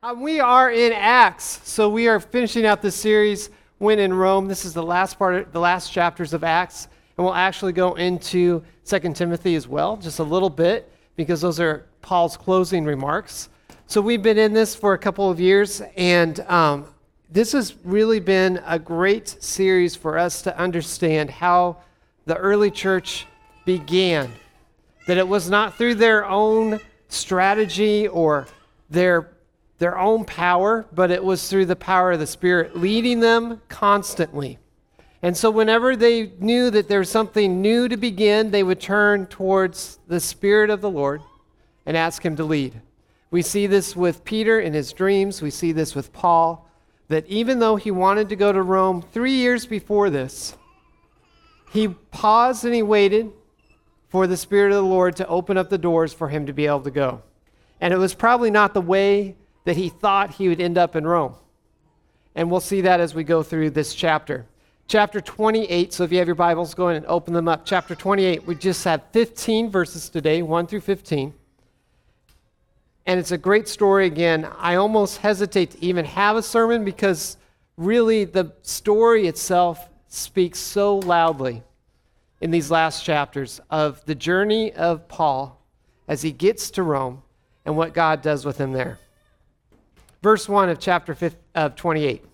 Um, we are in Acts, so we are finishing out this series, When in Rome. This is the last part, of, the last chapters of Acts, and we'll actually go into Second Timothy as well, just a little bit, because those are Paul's closing remarks. So we've been in this for a couple of years, and um, this has really been a great series for us to understand how the early church began. That it was not through their own strategy or their their own power, but it was through the power of the Spirit leading them constantly. And so, whenever they knew that there was something new to begin, they would turn towards the Spirit of the Lord and ask Him to lead. We see this with Peter in his dreams. We see this with Paul, that even though he wanted to go to Rome three years before this, he paused and he waited for the Spirit of the Lord to open up the doors for him to be able to go. And it was probably not the way that he thought he would end up in Rome. And we'll see that as we go through this chapter. Chapter 28, so if you have your Bibles, go ahead and open them up. Chapter 28, we just had 15 verses today, 1 through 15. And it's a great story again. I almost hesitate to even have a sermon because really the story itself speaks so loudly in these last chapters of the journey of Paul as he gets to Rome and what God does with him there verse 1 of chapter 5, of 28.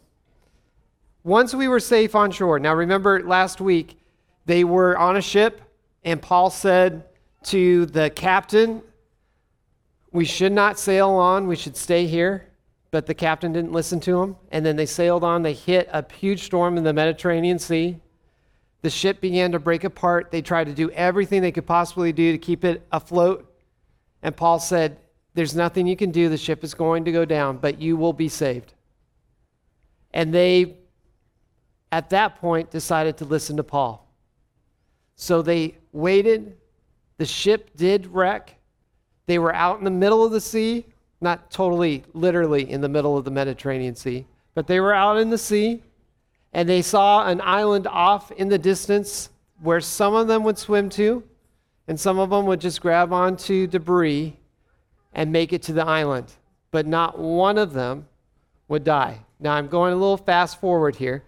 Once we were safe on shore. Now remember last week they were on a ship and Paul said to the captain, "We should not sail on, we should stay here." But the captain didn't listen to him, and then they sailed on. They hit a huge storm in the Mediterranean Sea. The ship began to break apart. They tried to do everything they could possibly do to keep it afloat. And Paul said, there's nothing you can do. The ship is going to go down, but you will be saved. And they, at that point, decided to listen to Paul. So they waited. The ship did wreck. They were out in the middle of the sea, not totally literally in the middle of the Mediterranean Sea, but they were out in the sea and they saw an island off in the distance where some of them would swim to and some of them would just grab onto debris and make it to the island, but not one of them would die. Now I'm going a little fast forward here.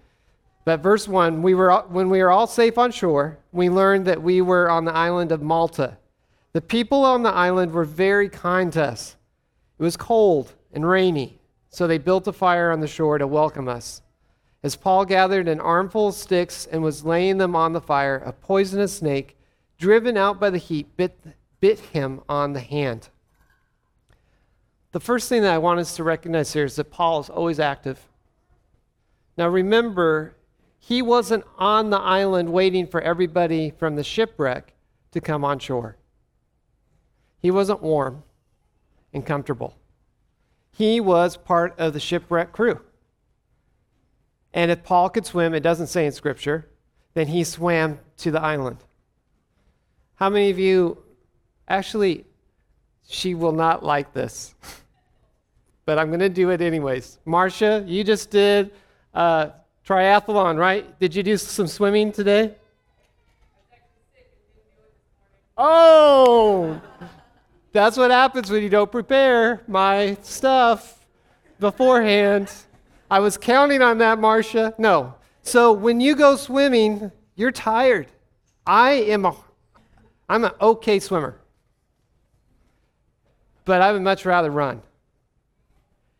But verse 1, we were, when we were all safe on shore, we learned that we were on the island of Malta. The people on the island were very kind to us. It was cold and rainy, so they built a fire on the shore to welcome us. As Paul gathered an armful of sticks and was laying them on the fire, a poisonous snake, driven out by the heat, bit, bit him on the hand. The first thing that I want us to recognize here is that Paul is always active. Now remember, he wasn't on the island waiting for everybody from the shipwreck to come on shore. He wasn't warm and comfortable. He was part of the shipwreck crew. And if Paul could swim, it doesn't say in Scripture, then he swam to the island. How many of you actually, she will not like this? but I'm going to do it anyways. Marcia, you just did uh, triathlon, right? Did you do some swimming today? Oh, that's what happens when you don't prepare my stuff beforehand. I was counting on that, Marcia. No. So when you go swimming, you're tired. I am a I'm an okay swimmer. But I would much rather run.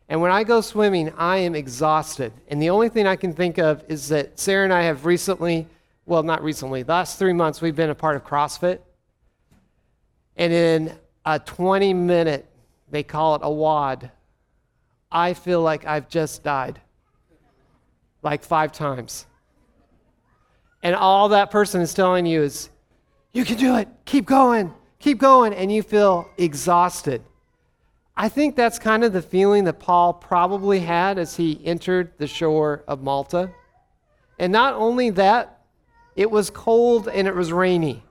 And when I go swimming, I am exhausted. And the only thing I can think of is that Sarah and I have recently, well, not recently, last three months, we've been a part of CrossFit. And in a 20 minute, they call it a WOD, I feel like I've just died like five times. And all that person is telling you is, you can do it, keep going, keep going. And you feel exhausted. I think that's kind of the feeling that Paul probably had as he entered the shore of Malta. And not only that, it was cold and it was rainy.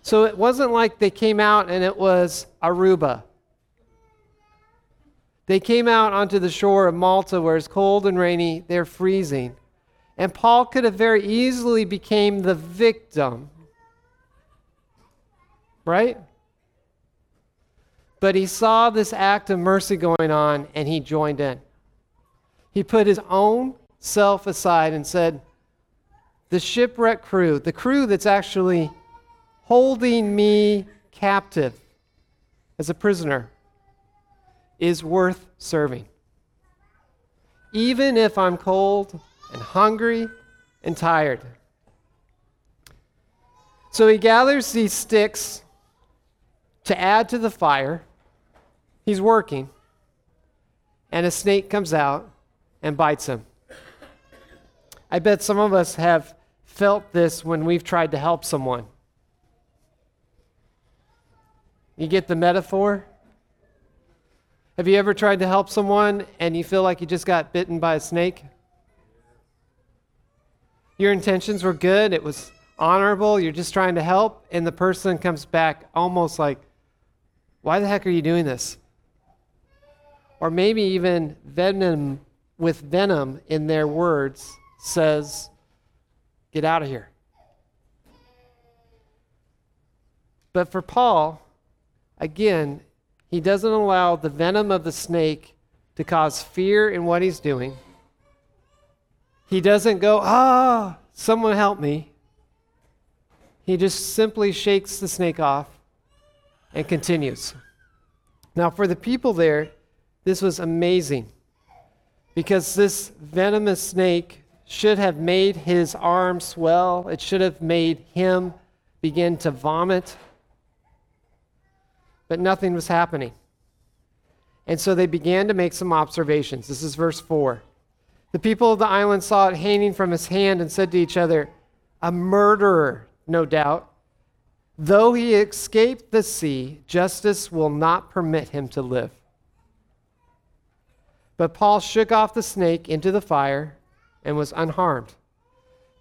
So it wasn't like they came out and it was Aruba. They came out onto the shore of Malta where it's cold and rainy, they're freezing. And Paul could have very easily became the victim. Right? But he saw this act of mercy going on and he joined in. He put his own self aside and said, The shipwreck crew, the crew that's actually holding me captive as a prisoner, is worth serving. Even if I'm cold and hungry and tired. So he gathers these sticks to add to the fire. He's working. And a snake comes out and bites him. I bet some of us have felt this when we've tried to help someone. You get the metaphor? Have you ever tried to help someone and you feel like you just got bitten by a snake? Your intentions were good, it was honorable, you're just trying to help, and the person comes back almost like, Why the heck are you doing this? Or maybe even venom with venom in their words says, Get out of here. But for Paul, again, he doesn't allow the venom of the snake to cause fear in what he's doing. He doesn't go, ah, someone help me. He just simply shakes the snake off and continues. Now, for the people there, this was amazing because this venomous snake should have made his arm swell, it should have made him begin to vomit but nothing was happening. And so they began to make some observations. This is verse 4. The people of the island saw it hanging from his hand and said to each other, A murderer, no doubt. Though he escaped the sea, justice will not permit him to live. But Paul shook off the snake into the fire and was unharmed.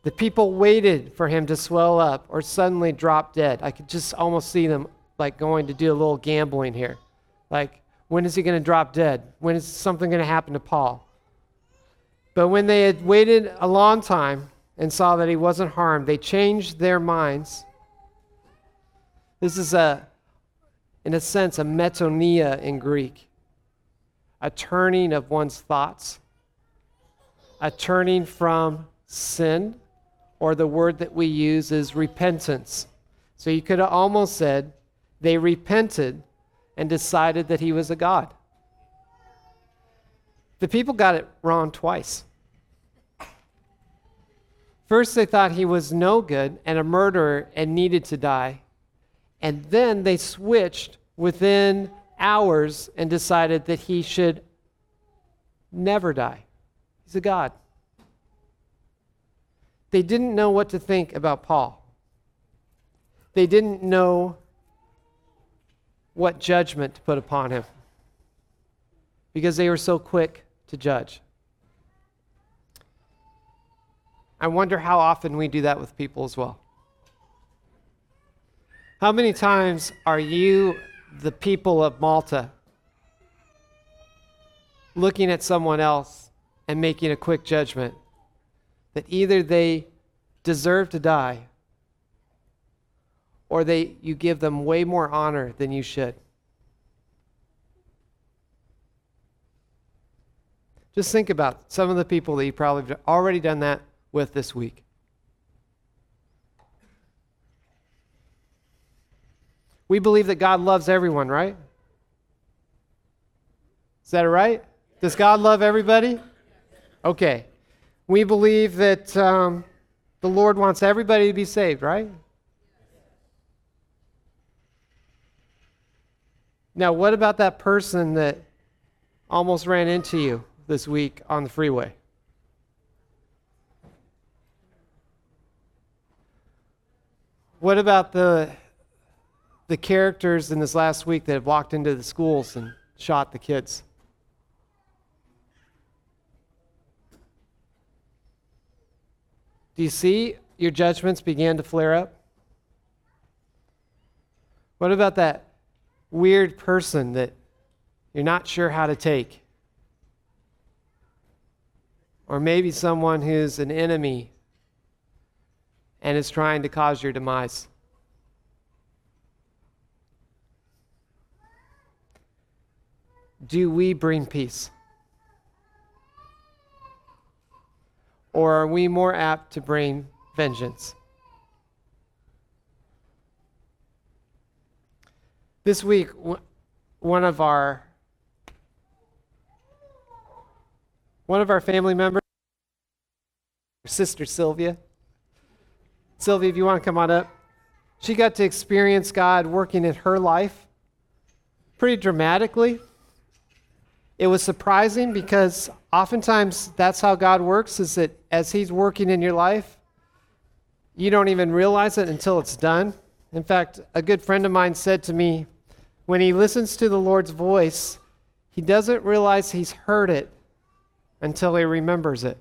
The people waited for him to swell up or suddenly drop dead. I could just almost see them like going to do a little gambling here. Like, when is he going to drop dead? When is something going to happen to Paul? But when they had waited a long time and saw that he wasn't harmed, they changed their minds. This is a, in a sense, a metanoia in Greek, a turning of one's thoughts, a turning from sin, or the word that we use is repentance. So you could have almost said they repented and decided that he was a god. The people got it wrong twice. First, they thought he was no good and a murderer and needed to die. And then they switched within hours and decided that he should never die. He's a God. They didn't know what to think about Paul. They didn't know what judgment to put upon him because they were so quick to judge. I wonder how often we do that with people as well. How many times are you, the people of Malta, looking at someone else and making a quick judgment that either they deserve to die or they you give them way more honor than you should. Just think about some of the people that you probably already done that with this week. We believe that God loves everyone, right? Is that right? Does God love everybody? Okay. We believe that um, the Lord wants everybody to be saved, right? Now, what about that person that almost ran into you this week on the freeway? What about the the characters in this last week that have walked into the schools and shot the kids? Do you see your judgments began to flare up? What about that weird person that you're not sure how to take. Or maybe someone who's an enemy and is trying to cause your demise. Do we bring peace? Or are we more apt to bring vengeance? This week, one of our one of our family members, sister Sylvia. Sylvia, if you want to come on up, she got to experience God working in her life pretty dramatically. It was surprising because oftentimes that's how God works is that as he's working in your life, you don't even realize it until it's done. In fact, a good friend of mine said to me, when he listens to the Lord's voice, he doesn't realize he's heard it until he remembers it.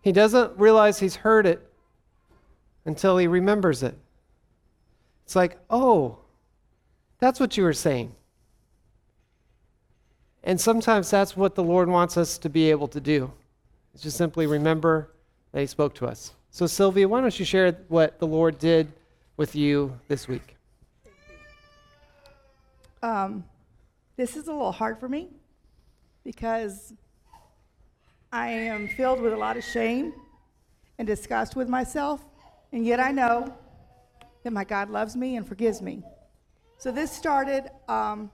He doesn't realize he's heard it until he remembers it. It's like, oh, that's what you were saying. And sometimes that's what the Lord wants us to be able to do. Is just simply remember that he spoke to us. So Sylvia, why don't you share what the Lord did with you this week? Um, this is a little hard for me because I am filled with a lot of shame and disgust with myself, and yet I know that my God loves me and forgives me. So this started um,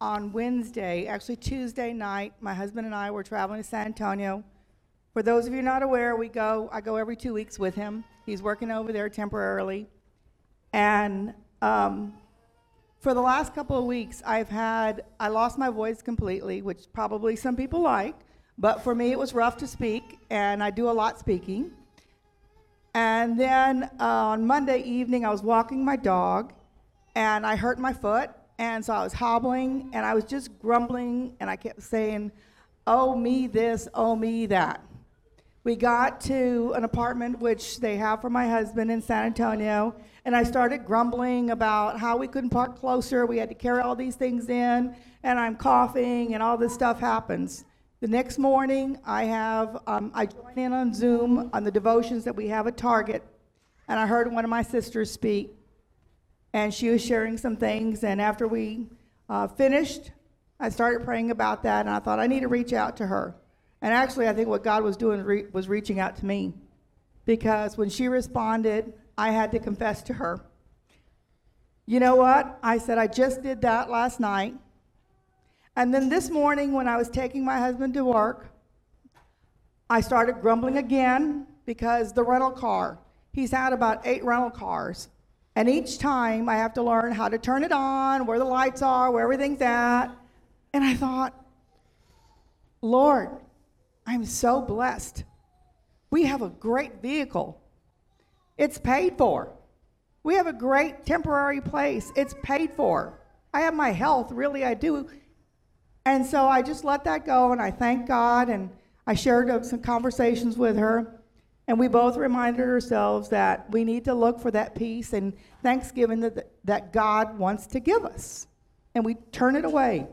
on Wednesday, actually Tuesday night. My husband and I were traveling to San Antonio. For those of you not aware, we go. I go every two weeks with him. He's working over there temporarily, and um, for the last couple of weeks, I've had, I lost my voice completely, which probably some people like, but for me it was rough to speak, and I do a lot speaking. And then uh, on Monday evening, I was walking my dog, and I hurt my foot, and so I was hobbling, and I was just grumbling, and I kept saying, oh, me this, oh, me that. We got to an apartment which they have for my husband in San Antonio, and I started grumbling about how we couldn't park closer. We had to carry all these things in, and I'm coughing, and all this stuff happens. The next morning, I have um, I join in on Zoom on the devotions that we have at Target, and I heard one of my sisters speak, and she was sharing some things. And after we uh, finished, I started praying about that, and I thought I need to reach out to her. And actually, I think what God was doing re- was reaching out to me, because when she responded, I had to confess to her. You know what? I said, I just did that last night. And then this morning, when I was taking my husband to work, I started grumbling again because the rental car, he's had about eight rental cars. And each time I have to learn how to turn it on, where the lights are, where everything's at. And I thought, Lord, I'm so blessed. We have a great vehicle. It's paid for. We have a great temporary place. It's paid for. I have my health, really, I do. And so I just let that go and I thank God and I shared some conversations with her. And we both reminded ourselves that we need to look for that peace and thanksgiving that, that God wants to give us. And we turn it away.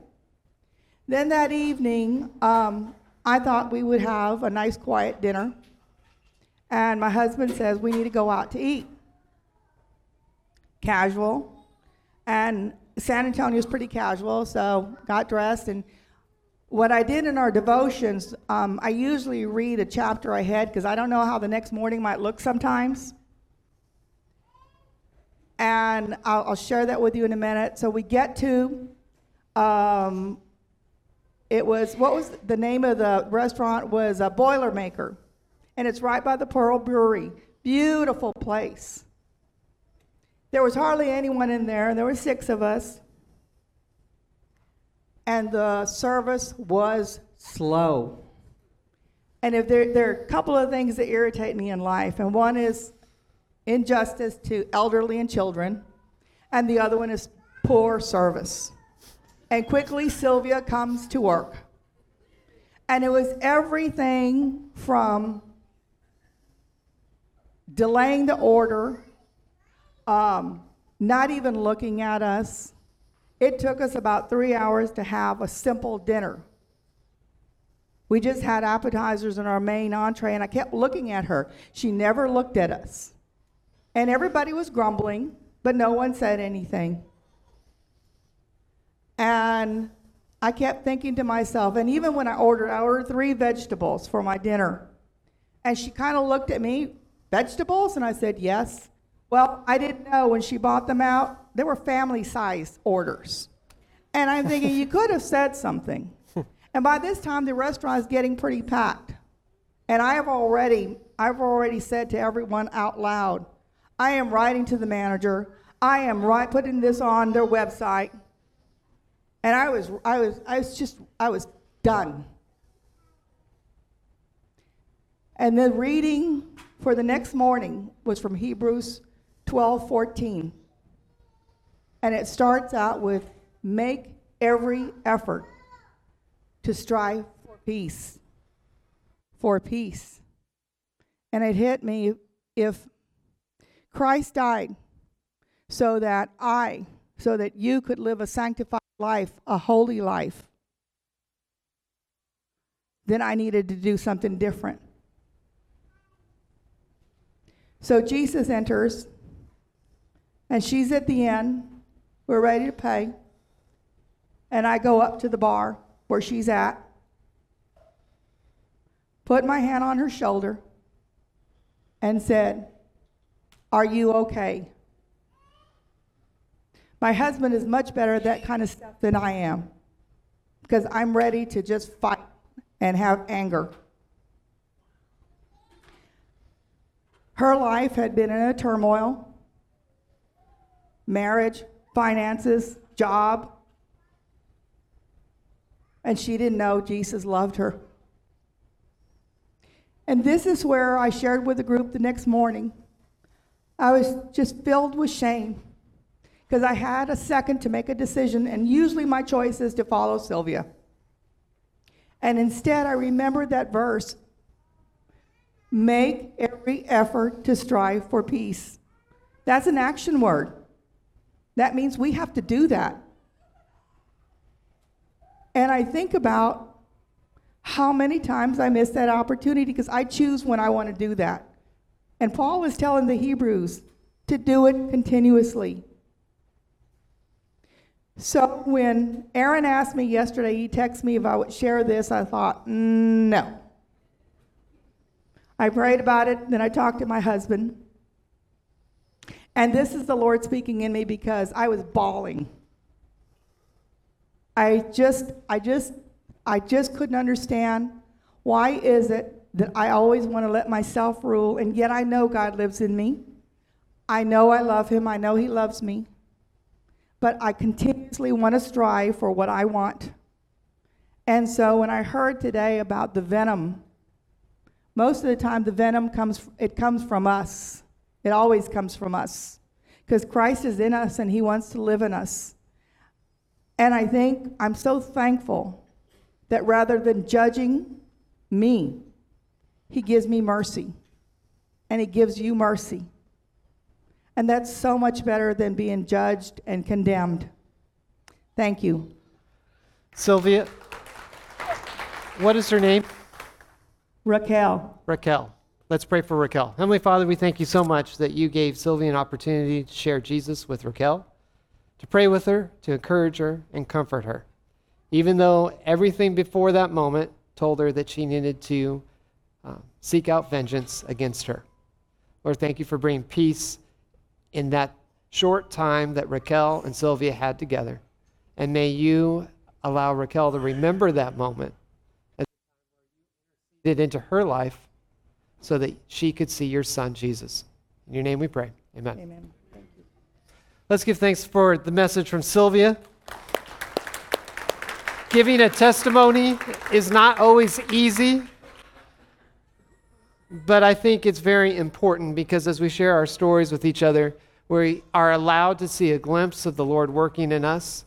Then that evening, um, I thought we would have a nice quiet dinner. And my husband says, We need to go out to eat. Casual. And San Antonio is pretty casual, so got dressed. And what I did in our devotions, um, I usually read a chapter ahead because I don't know how the next morning might look sometimes. And I'll, I'll share that with you in a minute. So we get to, um, it was, what was the name of the restaurant? Was a Boilermaker and it's right by the Pearl Brewery. Beautiful place. There was hardly anyone in there, and there were six of us. And the service was slow. And if there, there are a couple of things that irritate me in life, and one is injustice to elderly and children, and the other one is poor service. And quickly, Sylvia comes to work. And it was everything from delaying the order, um, not even looking at us. It took us about three hours to have a simple dinner. We just had appetizers and our main entree, and I kept looking at her. She never looked at us. And everybody was grumbling, but no one said anything. And I kept thinking to myself, and even when I ordered, I ordered three vegetables for my dinner. And she kind of looked at me, vegetables? And I said, yes. Well, I didn't know when she bought them out, they were family sized orders. And I'm thinking, you could have said something. And by this time, the restaurant is getting pretty packed. And I have already, I've already said to everyone out loud, I am writing to the manager. I am right, putting this on their website. And I was, I was, I was just, I was done. And the reading for the next morning was from Hebrews 12 14. And it starts out with make every effort to strive for peace. For peace. And it hit me if Christ died so that I, so that you could live a sanctified life, a holy life, then I needed to do something different. So Jesus enters, and she's at the end. We're ready to pay. And I go up to the bar where she's at, put my hand on her shoulder, and said, Are you okay? My husband is much better at that kind of stuff than I am because I'm ready to just fight and have anger. Her life had been in a turmoil marriage, finances, job. And she didn't know Jesus loved her. And this is where I shared with the group the next morning. I was just filled with shame because I had a second to make a decision, and usually my choice is to follow Sylvia. And instead, I remembered that verse make every effort to strive for peace. That's an action word. That means we have to do that. And I think about how many times I miss that opportunity because I choose when I want to do that. And Paul was telling the Hebrews to do it continuously. So when Aaron asked me yesterday, he texted me if I would share this, I thought, mm, no. I prayed about it, then I talked to my husband. And this is the Lord speaking in me because I was bawling. I just, I just, I just couldn't understand why is it that I always want to let myself rule, and yet I know God lives in me. I know I love Him. I know He loves me but I continuously want to strive for what I want. And so when I heard today about the venom, most of the time the venom comes it comes from us. It always comes from us. Because Christ is in us and he wants to live in us. And I think I'm so thankful that rather than judging me, he gives me mercy. And he gives you mercy. And that's so much better than being judged and condemned. Thank you. Sylvia, what is her name? Raquel. Raquel. Let's pray for Raquel. Heavenly Father, we thank you so much that you gave Sylvia an opportunity to share Jesus with Raquel, to pray with her, to encourage her, and comfort her. Even though everything before that moment told her that she needed to uh, seek out vengeance against her. Lord, thank you for bringing peace in that short time that Raquel and Sylvia had together. And may you allow Raquel to remember that moment as it into her life so that she could see your son, Jesus. In your name we pray. Amen. Amen. Let's give thanks for the message from Sylvia. Giving a testimony is not always easy, but I think it's very important because as we share our stories with each other, we are allowed to see a glimpse of the Lord working in us,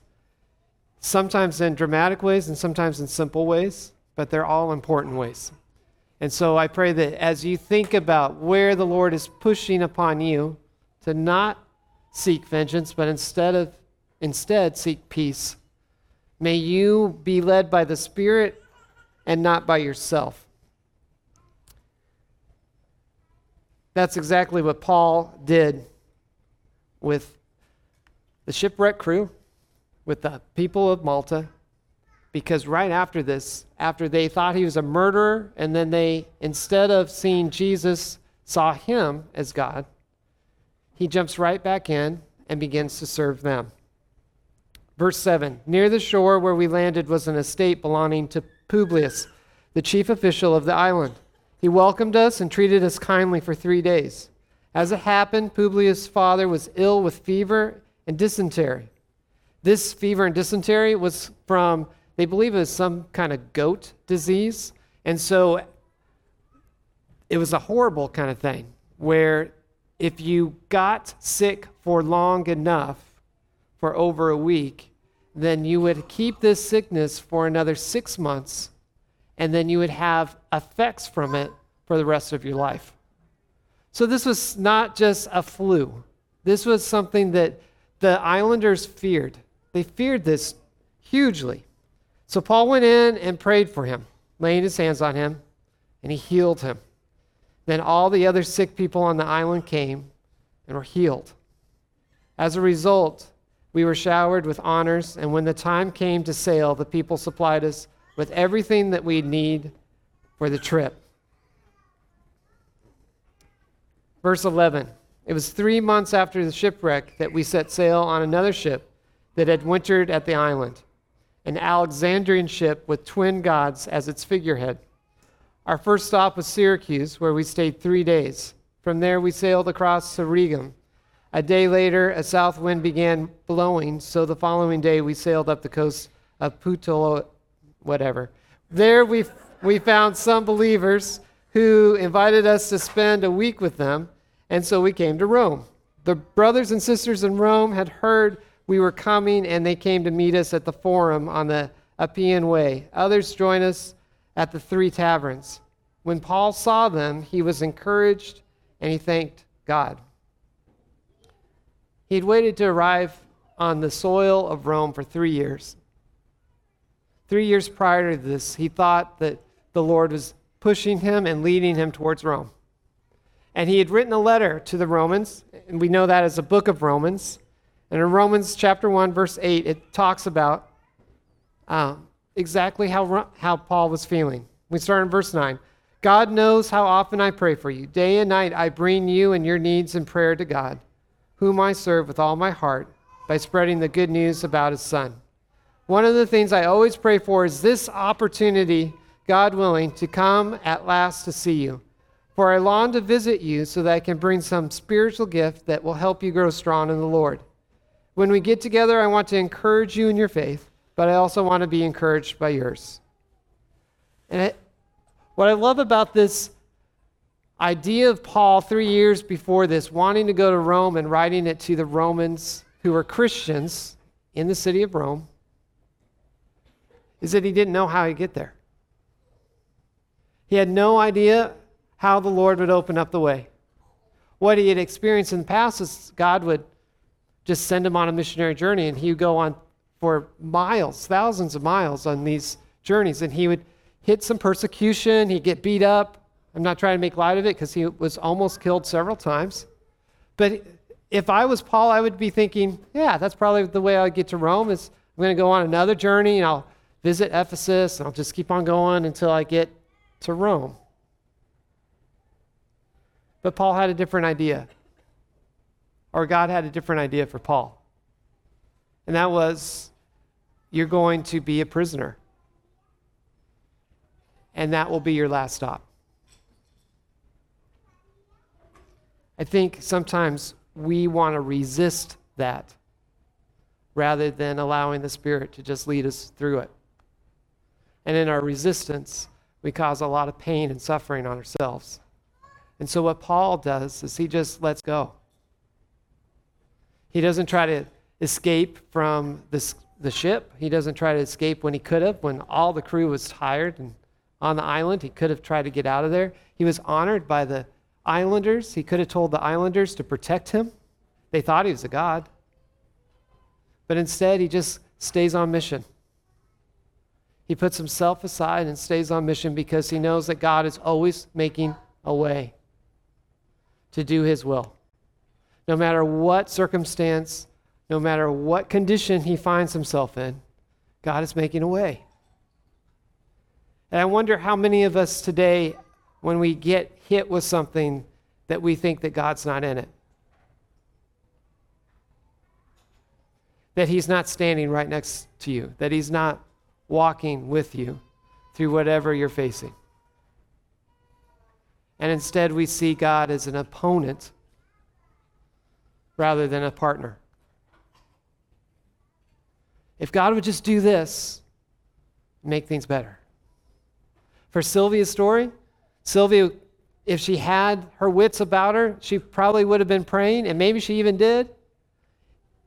sometimes in dramatic ways and sometimes in simple ways, but they're all important ways. And so I pray that as you think about where the Lord is pushing upon you to not seek vengeance, but instead of instead seek peace, may you be led by the Spirit and not by yourself. That's exactly what Paul did with the shipwreck crew with the people of Malta because right after this, after they thought he was a murderer, and then they, instead of seeing Jesus, saw him as God, he jumps right back in and begins to serve them. Verse 7 Near the shore where we landed was an estate belonging to Publius, the chief official of the island. He welcomed us and treated us kindly for three days. As it happened, Publius' father was ill with fever and dysentery. This fever and dysentery was from they believe it was some kind of goat disease. And so it was a horrible kind of thing where if you got sick for long enough, for over a week, then you would keep this sickness for another six months, and then you would have effects from it for the rest of your life. So this was not just a flu, this was something that the islanders feared. They feared this hugely. So Paul went in and prayed for him, laying his hands on him, and he healed him. Then all the other sick people on the island came and were healed. As a result, we were showered with honors, and when the time came to sail, the people supplied us with everything that we need for the trip. Verse 11 It was three months after the shipwreck that we set sail on another ship that had wintered at the island an Alexandrian ship with twin gods as its figurehead. Our first stop was Syracuse, where we stayed three days. From there, we sailed across to Rhegium. A day later, a south wind began blowing, so the following day, we sailed up the coast of Puteoli, whatever. There, we, we found some believers who invited us to spend a week with them, and so we came to Rome. The brothers and sisters in Rome had heard we were coming, and they came to meet us at the Forum on the Appian Way. Others joined us at the Three Taverns. When Paul saw them, he was encouraged and he thanked God. He'd waited to arrive on the soil of Rome for three years. Three years prior to this, he thought that the Lord was pushing him and leading him towards Rome. And he had written a letter to the Romans, and we know that as the book of Romans. And in Romans chapter 1, verse 8, it talks about um, exactly how, how Paul was feeling. We start in verse 9. God knows how often I pray for you. Day and night I bring you and your needs in prayer to God, whom I serve with all my heart by spreading the good news about his Son. One of the things I always pray for is this opportunity, God willing, to come at last to see you. For I long to visit you so that I can bring some spiritual gift that will help you grow strong in the Lord. When we get together, I want to encourage you in your faith, but I also want to be encouraged by yours. And it, what I love about this idea of Paul three years before this, wanting to go to Rome and writing it to the Romans who were Christians in the city of Rome, is that he didn't know how he'd get there. He had no idea how the Lord would open up the way. What he had experienced in the past is God would just send him on a missionary journey and he would go on for miles, thousands of miles on these journeys. And he would hit some persecution, he'd get beat up. I'm not trying to make light of it because he was almost killed several times. But if I was Paul, I would be thinking, yeah, that's probably the way I'd get to Rome is I'm going to go on another journey and I'll visit Ephesus and I'll just keep on going until I get to Rome. But Paul had a different idea or God had a different idea for Paul. And that was you're going to be a prisoner. And that will be your last stop. I think sometimes we want to resist that rather than allowing the Spirit to just lead us through it. And in our resistance, we cause a lot of pain and suffering on ourselves. And so, what Paul does is he just lets go. He doesn't try to escape from the ship. He doesn't try to escape when he could have, when all the crew was tired and on the island. He could have tried to get out of there. He was honored by the islanders. He could have told the islanders to protect him. They thought he was a god. But instead, he just stays on mission. He puts himself aside and stays on mission because he knows that God is always making a way to do his will no matter what circumstance no matter what condition he finds himself in, God is making a way. And I wonder how many of us today, when we get hit with something, that we think that God's not in it. That he's not standing right next to you, that he's not walking with you through whatever you're facing. And instead, we see God as an opponent rather than a partner. If God would just do this, make things better. For Sylvia's story, Sylvia, if she had her wits about her, she probably would have been praying, and maybe she even did.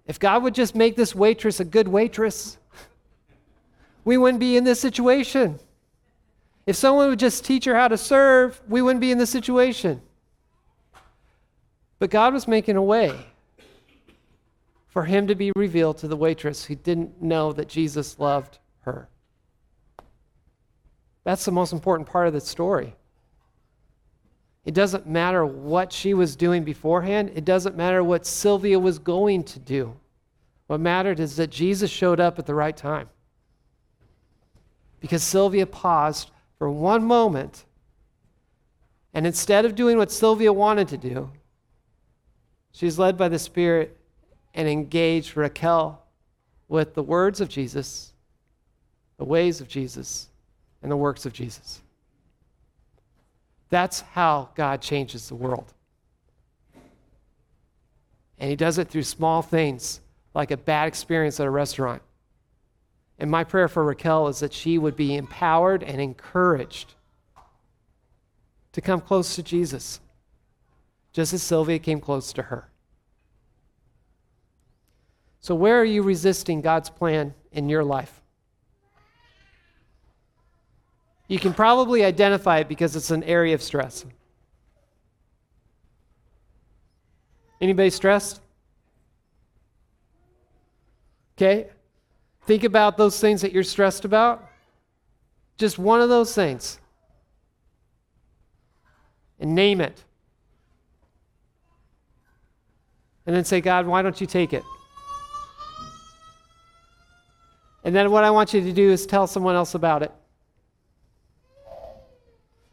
If God would just make this waitress a good waitress, we wouldn't be in this situation. If someone would just teach her how to serve, we wouldn't be in this situation. But God was making a way for him to be revealed to the waitress who didn't know that Jesus loved her. That's the most important part of the story. It doesn't matter what she was doing beforehand, it doesn't matter what Sylvia was going to do. What mattered is that Jesus showed up at the right time. Because Sylvia paused for one moment, and instead of doing what Sylvia wanted to do, she's led by the Spirit and engage Raquel with the words of Jesus, the ways of Jesus, and the works of Jesus. That's how God changes the world. And He does it through small things like a bad experience at a restaurant. And my prayer for Raquel is that she would be empowered and encouraged to come close to Jesus, just as Sylvia came close to her. So, where are you resisting God's plan in your life? You can probably identify it because it's an area of stress. Anybody stressed? Okay. Think about those things that you're stressed about. Just one of those things. And name it. And then say, God, why don't you take it? And then what I want you to do is tell someone else about it.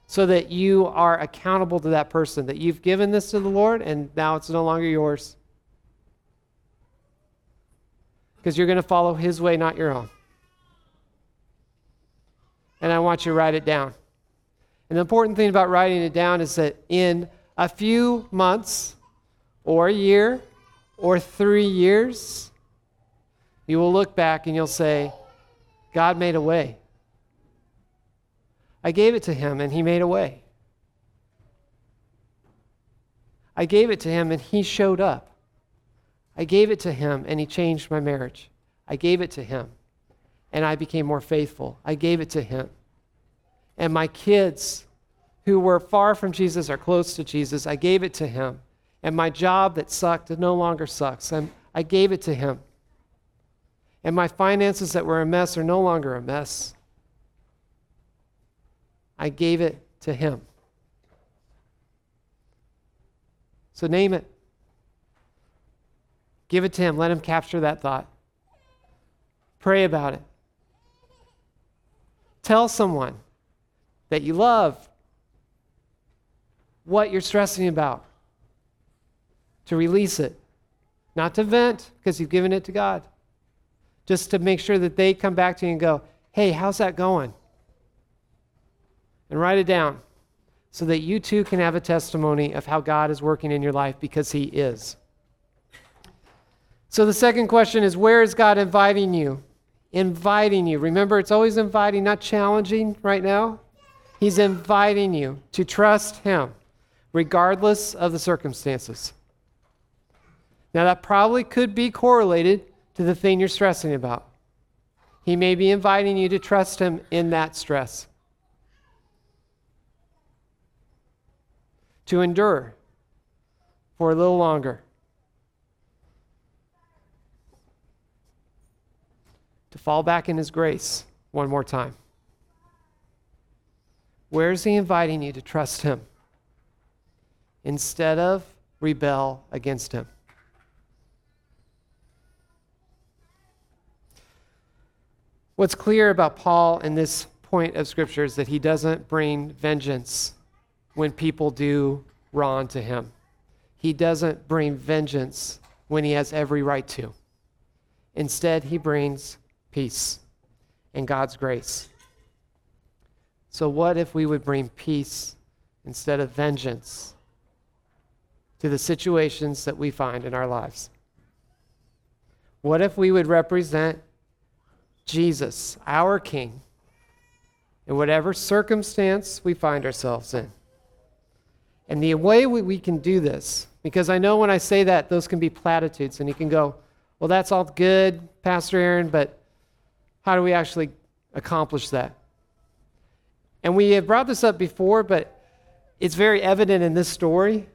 So that you are accountable to that person, that you've given this to the Lord and now it's no longer yours. Because you're going to follow His way, not your own. And I want you to write it down. And the important thing about writing it down is that in a few months, or a year, or three years, you will look back and you'll say, God made a way. I gave it to him and he made a way. I gave it to him and he showed up. I gave it to him and he changed my marriage. I gave it to him and I became more faithful. I gave it to him. And my kids who were far from Jesus are close to Jesus. I gave it to him. And my job that sucked no longer sucks. I'm, I gave it to him. And my finances that were a mess are no longer a mess. I gave it to Him. So name it. Give it to Him. Let Him capture that thought. Pray about it. Tell someone that you love what you're stressing about. To release it. Not to vent, because you've given it to God just to make sure that they come back to you and go, hey, how's that going? And write it down so that you too can have a testimony of how God is working in your life because He is. So the second question is where is God inviting you? Inviting you. Remember, it's always inviting, not challenging right now. He's inviting you to trust Him regardless of the circumstances. Now, that probably could be correlated to the thing you're stressing about. He may be inviting you to trust Him in that stress, to endure for a little longer, to fall back in His grace one more time. Where is He inviting you to trust Him instead of rebel against Him? What's clear about Paul in this point of Scripture is that he doesn't bring vengeance when people do wrong to him. He doesn't bring vengeance when he has every right to. Instead, he brings peace and God's grace. So, what if we would bring peace instead of vengeance to the situations that we find in our lives? What if we would represent Jesus, our King, in whatever circumstance we find ourselves in? And the way we, we can do this, because I know when I say that, those can be platitudes, and you can go, well, that's all good, Pastor Aaron, but how do we actually accomplish that? And we have brought this up before, but it's very evident in this story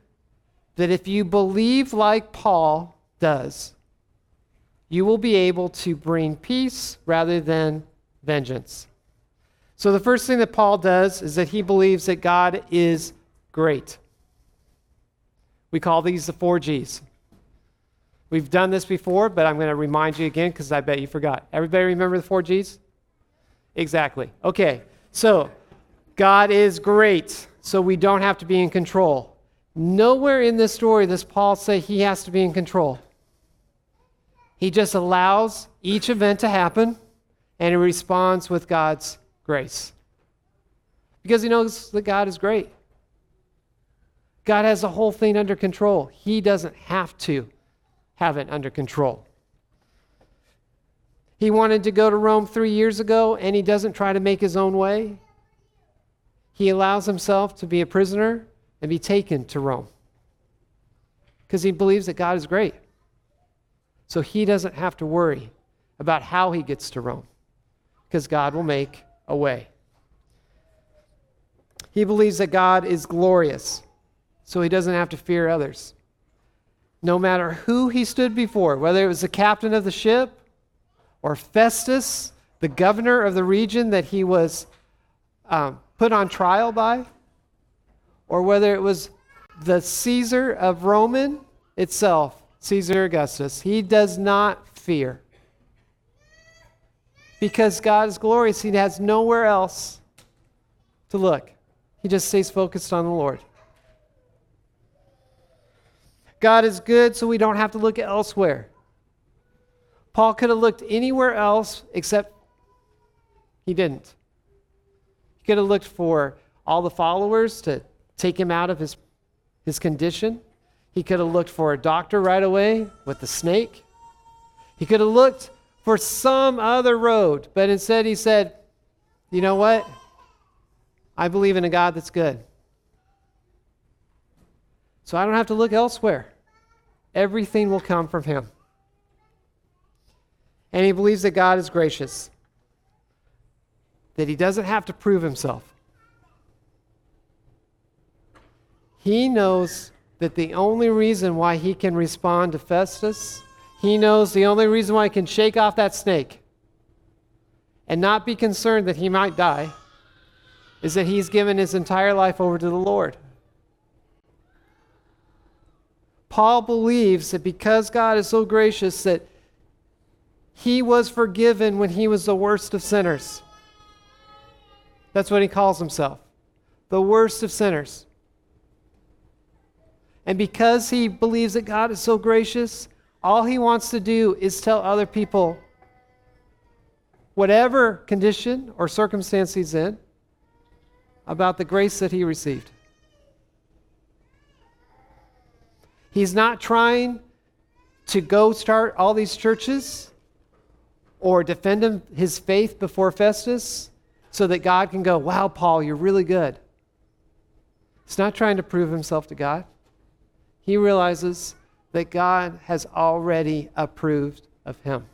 that if you believe like Paul does, you will be able to bring peace rather than vengeance. So, the first thing that Paul does is that he believes that God is great. We call these the four G's. We've done this before, but I'm going to remind you again because I bet you forgot. Everybody remember the four G's? Exactly. Okay, so God is great, so we don't have to be in control. Nowhere in this story does Paul say he has to be in control. He just allows each event to happen and he responds with God's grace. Because he knows that God is great. God has the whole thing under control. He doesn't have to have it under control. He wanted to go to Rome three years ago, and he doesn't try to make his own way. He allows himself to be a prisoner and be taken to Rome because he believes that God is great. So he doesn't have to worry about how he gets to Rome because God will make a way. He believes that God is glorious so he doesn't have to fear others. No matter who he stood before, whether it was the captain of the ship or Festus, the governor of the region that he was um, put on trial by, or whether it was the Caesar of Roman itself, Caesar Augustus, he does not fear. Because God is glorious, he has nowhere else to look. He just stays focused on the Lord. God is good, so we don't have to look elsewhere. Paul could have looked anywhere else except he didn't. He could have looked for all the followers to take him out of his, his condition. He could have looked for a doctor right away with the snake. He could have looked for some other road, but instead he said, You know what? I believe in a God that's good. So I don't have to look elsewhere. Everything will come from Him. And he believes that God is gracious, that he doesn't have to prove himself. He knows that the only reason why he can respond to Festus, he knows the only reason why he can shake off that snake and not be concerned that he might die, is that he's given his entire life over to the Lord. Paul believes that because God is so gracious that he was forgiven when he was the worst of sinners. That's what he calls himself the worst of sinners. And because he believes that God is so gracious, all he wants to do is tell other people, whatever condition or circumstance he's in, about the grace that he received. He's not trying to go start all these churches or defend him, his faith before Festus so that God can go, wow, Paul, you're really good. He's not trying to prove himself to God. He realizes that God has already approved of him.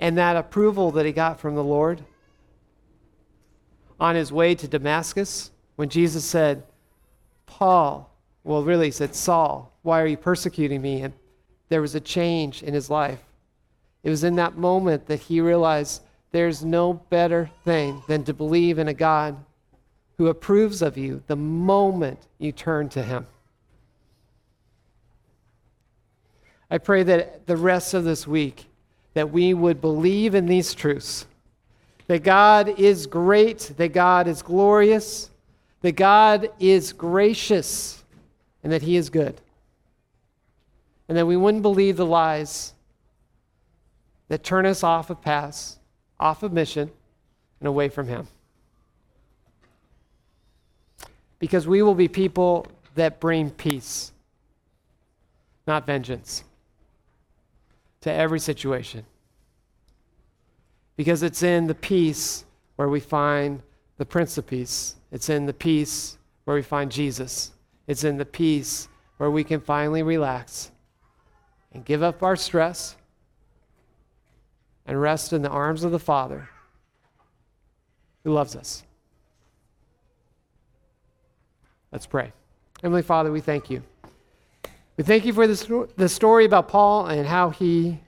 And that approval that he got from the Lord on his way to Damascus, when Jesus said, Paul, well, really, he said, Saul, why are you persecuting me? And there was a change in his life. It was in that moment that he realized there's no better thing than to believe in a God who approves of you the moment you turn to him. I pray that the rest of this week that we would believe in these truths that God is great, that God is glorious, that God is gracious, and that He is good. And that we wouldn't believe the lies that turn us off of paths, off of mission, and away from Him. Because we will be people that bring peace, not vengeance, to every situation. Because it's in the peace where we find the Prince of Peace. It's in the peace where we find Jesus. It's in the peace where we can finally relax and give up our stress and rest in the arms of the Father who loves us. Let's pray. Heavenly Father, we thank you. We thank you for this, the story about Paul and how he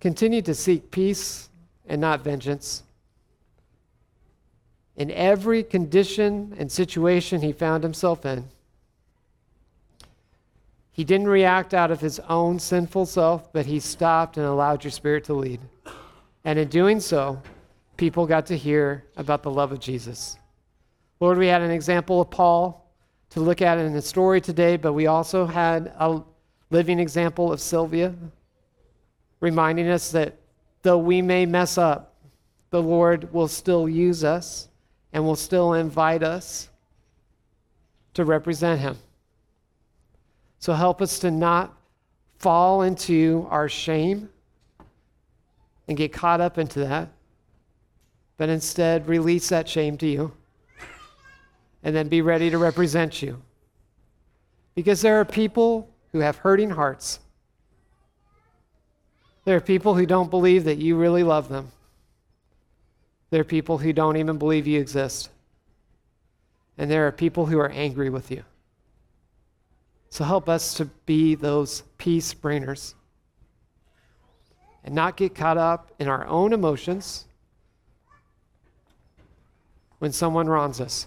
continued to seek peace and not vengeance. In every condition and situation he found himself in, he didn't react out of his own sinful self, but he stopped and allowed your spirit to lead. And in doing so, people got to hear about the love of Jesus. Lord, we had an example of Paul to look at in the story today, but we also had a living example of Sylvia, reminding us that though we may mess up, the Lord will still use us and will still invite us to represent Him. So help us to not fall into our shame and get caught up into that, but instead release that shame to you and then be ready to represent you. Because there are people who have hurting hearts. There are people who don't believe that you really love them. There are people who don't even believe you exist. And there are people who are angry with you. So help us to be those peace bringers and not get caught up in our own emotions when someone wrongs us.